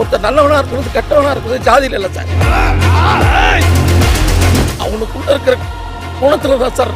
ஒருத்தர் நல்லவனா இருக்கிறது கெட்டவனா இருக்கிறது ஜாதியில இல்லை சார். அவனுக்குள்ள இருக்கிற குணத்துல தான் சார்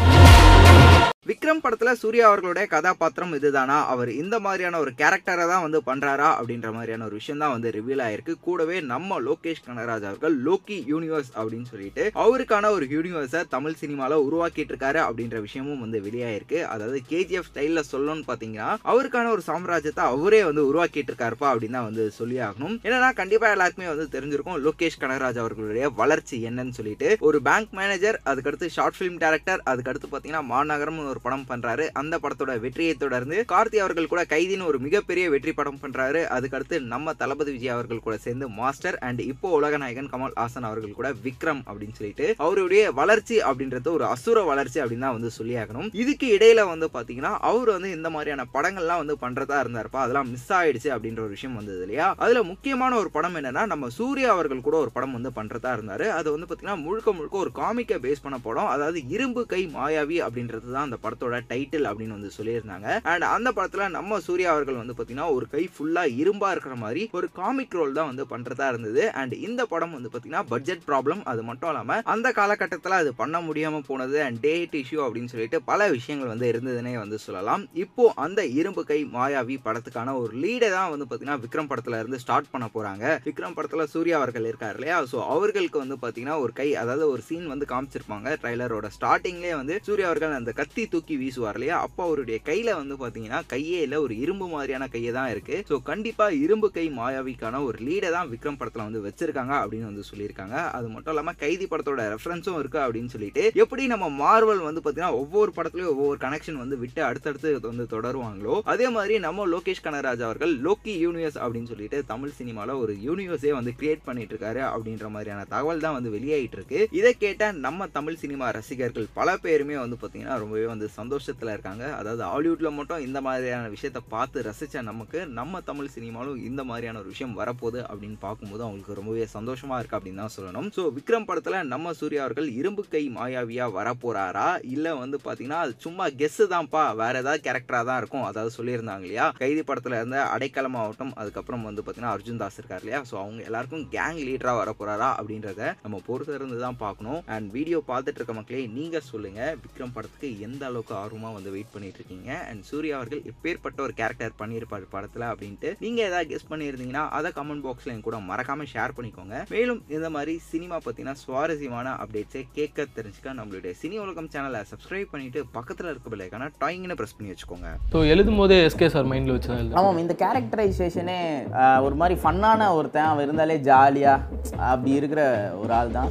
விக்ரம் படத்தில் சூர்யா அவர்களுடைய கதாபாத்திரம் இதுதானா? அவர் இந்த மாதிரியான ஒரு கேரக்டரை தான் வந்து பண்ணுறாரா அப்படின்ற மாதிரியான ஒரு விஷயம் தான் வந்து ரிவீல் ஆயிருக்கு. கூடவே நம்ம லோகேஷ் கனகராஜ் அவர்கள் லோக்கி யூனிவர்ஸ் அப்படின்னு சொல்லிட்டு அவருக்கான ஒரு யூனிவர்ஸை தமிழ் சினிமாவில் உருவாக்கிட்டு இருக்காரு அப்படின்ற விஷயமும் வந்து வெளியாயிருக்கு. அதாவது கேஜிஎஃப் ஸ்டைலில் சொல்லணும்னு பார்த்தீங்கன்னா அவருக்கான ஒரு சாம்ராஜ்யத்தை அவரே வந்து உருவாக்கிட்டு இருக்காருப்பா அப்படின்னு தான் வந்து சொல்லி ஆகணும். என்னன்னா கண்டிப்பாக எல்லாருக்குமே வந்து தெரிஞ்சிருக்கும் லோகேஷ் கனகராஜ் அவர்களுடைய வளர்ச்சி என்னன்னு சொல்லிட்டு. ஒரு பேங்க் மேனேஜர் அதுக்கடுத்து ஷார்ட் ஃபிலிம் டேரக்டர் அதுக்கடுத்து பார்த்தீங்கன்னா மாநகரம் ஒரு படம் பண்றாரு. அந்த படத்தோட வெற்றியை தொடர்ந்து கார்த்தி அவர்கள் கூட கைதின்னு ஒரு மிகப்பெரிய வெற்றி படம் பண்றாரு. அதுக்கடுத்து நம்ம தளபதி விஜய் அவர்கள் கூட சேர்ந்து மாஸ்டர் அண்ட் இப்போ உலகநாயகன் கமல் ஹாசன் அவர்கள் கூட விக்ரம் அப்படின்னு சொல்லிட்டு அவருடைய வளர்ச்சி அப்படின்றது ஒரு அசுர வளர்ச்சி அப்படின்னு தான் வந்து சொல்லியாகணும். இதுக்கு இடையில வந்து பாத்தீங்கன்னா அவர் வந்து இந்த மாதிரியான படங்கள்லாம் வந்து பண்றதா இருந்தாருப்பா. அதெல்லாம் மிஸ் ஆயிடுச்சு அப்படின்ற ஒரு விஷயம் வந்தது இல்லையா? அதுல முக்கியமான ஒரு படம் என்னன்னா நம்ம சூர்யா அவர்கள் கூட ஒரு படம் வந்து பண்றதா இருந்தாரு. அது வந்து பாத்தீங்கன்னா முழுக்க முழுக்க ஒரு காமிக்கை பேஸ் பண்ண படம். அதாவது இரும்பு கை மாயாவி அப்படின்றது தான் அந்த படத்தோட டைட்டில் அப்படின்னு வந்து சொல்லியிருந்தாங்க. அண்ட் அந்த படத்தில் நம்ம சூர்யா அவர்கள் வந்து பார்த்தீங்கன்னா ஒரு கை ஃபுல்லாக இரும்பாக இருக்கிற மாதிரி ஒரு காமிக் ரோல் தான் வந்து பண்ணுறதா இருந்தது. அண்ட் இந்த படம் வந்து பார்த்தீங்கன்னா பட்ஜெட் ப்ராப்ளம் அது மட்டும் இல்லாமல் அந்த காலகட்டத்தில் அது பண்ண முடியாமல் போனது அண்ட் டேட் இஷ்யூ அப்படின்னு சொல்லிட்டு பல விஷயங்கள் வந்து இருந்ததுன்னே வந்து சொல்லலாம். இப்போ அந்த இரும்பு கை மாயாவி படத்துக்கான ஒரு லீடை தான் வந்து பார்த்தீங்கன்னா விக்ரம் படத்தில் இருந்து ஸ்டார்ட் பண்ண போகிறாங்க விக்ரம் படத்தில் சூர்யா அவர்கள் இருக்கார் இல்லையா? ஸோ அவர்களுக்கு வந்து பார்த்தீங்கன்னா ஒரு கை அதாவது ஒரு சீன் வந்து காமிச்சிருப்பாங்க. ட்ரைலரோட ஸ்டார்டிங்லேயே வந்து சூர்யா அவர்கள் அந்த கத்தி தூக்கி வீசுவார் இல்லையா? அப்போ அவருடைய கையில வந்து பாத்தீங்கன்னா கையே இல்ல ஒரு இரும்பு மாதிரியான கையை தான் இருக்கு. ஸோ கண்டிப்பாக இரும்பு கை மாயாவிக்கான ஒரு லீடை தான் விக்ரம் படத்துல வந்து வச்சிருக்காங்க அப்படின்னு வந்து சொல்லியிருக்காங்க. அது மட்டும் இல்லாமல் கைதி படத்தோட ரெஃபரன்ஸும் இருக்கு அப்படின்னு சொல்லிட்டு எப்படி நம்ம மார்வல் வந்து பார்த்தீங்கன்னா ஒவ்வொரு படத்துலையும் ஒவ்வொரு கனெக்ஷன் வந்து விட்டு அடுத்தடுத்து வந்து தொடருவாங்களோ அதே மாதிரி நம்ம லோகேஷ் கனராஜ் அவர்கள் லோக்கி யூனிவர்ஸ் அப்படின்னு சொல்லிட்டு தமிழ் சினிமாவில் ஒரு யூனிவர்ஸே வந்து கிரியேட் பண்ணிட்டு இருக்காரு அப்படின்ற மாதிரியான தகவல் தான் வந்து வெளியாயிட்டு இருக்கு இதை கேட்ட நம்ம தமிழ் சினிமா ரசிகர்கள் பல பேருமே வந்து பார்த்தீங்கன்னா ரொம்பவே வந்து சந்தோஷத்துல இருக்காங்க. அதாவது ஹாலிவுட்ல மட்டும் இந்த மாதிரியான விஷயத்த பார்த்து ரசித்த நமக்கு நம்ம தமிழ் சினிமாலும் இந்த மாதிரியான ஒரு விஷயம் வரப்போகுது அப்படின்னு பார்க்கும்போது அவங்களுக்கு ரொம்பவே சந்தோஷமா இருக்கு அப்படின்னு தான் சொல்லணும். ஸோ விக்ரம் படத்துல நம்ம சூர்யா அவர்கள் இரும்பு கை மாயாவியா வரப்போறாரா? இல்லை வந்து பார்த்தீங்கன்னா அது சும்மா கெஸ்ஸு தான்ப்பா. வேறு ஏதாவது கேரக்டராக தான் இருக்கும். அதாவது சொல்லியிருந்தாங்க இல்லையா? கைதி படத்தில் இருந்த அடைக்கலம் ஆகட்டும் அதுக்கப்புறம் வந்து பார்த்தீங்கன்னா அர்ஜுன் தாஸ் இருக்கார் இல்லையா? ஸோ அவங்க எல்லாருக்கும் கேங் லீடராக வரப்போகிறாரா அப்படின்றத நம்ம பொறுத்திருந்து தான் பார்க்கணும். அண்ட் வீடியோ பார்த்துட்டு இருக்க மக்களே நீங்கள் சொல்லுங்க. விக்ரம் படத்துக்கு எந்த அளவுக்கு ஆர்வமா வந்து வெயிட் பண்ணிட்டு இருக்கீங்க அண்ட் சூர்யா அவர்கள் எப்பேற்பட்ட ஒரு கேரக்டர் பண்ணியிருப்பார் படத்துல அப்படின்ட்டு நீங்க ஏதாவது கெஸ் பண்ணியிருந்தீங்கன்னா அதை கமெண்ட் பாக்ஸ்ல என் கூட மறக்காம ஷேர் பண்ணிக்கோங்க. மேலும் இந்த மாதிரி சினிமா பத்தின சுவாரஸ்யமான அப்டேட்ஸை கேட்க தெரிஞ்சுக்க நம்மளுடைய சினி உலகம் சேனலை சப்ஸ்கிரைப் பண்ணிட்டு பக்கத்துல இருக்க பிள்ளைக்கான டாயிங்னு பிரஸ் பண்ணி வச்சுக்கோங்க. ஸோ எழுதும் போதே எஸ்கே சார் மைண்டில் வச்சு ஆமாம் இந்த கேரக்டரைசேஷனே ஒரு மாதிரி ஃபன்னான ஒருத்தன் அவன் இருந்தாலே ஜாலியாக அப்படி இருக்கிற ஒரு ஆள் தான்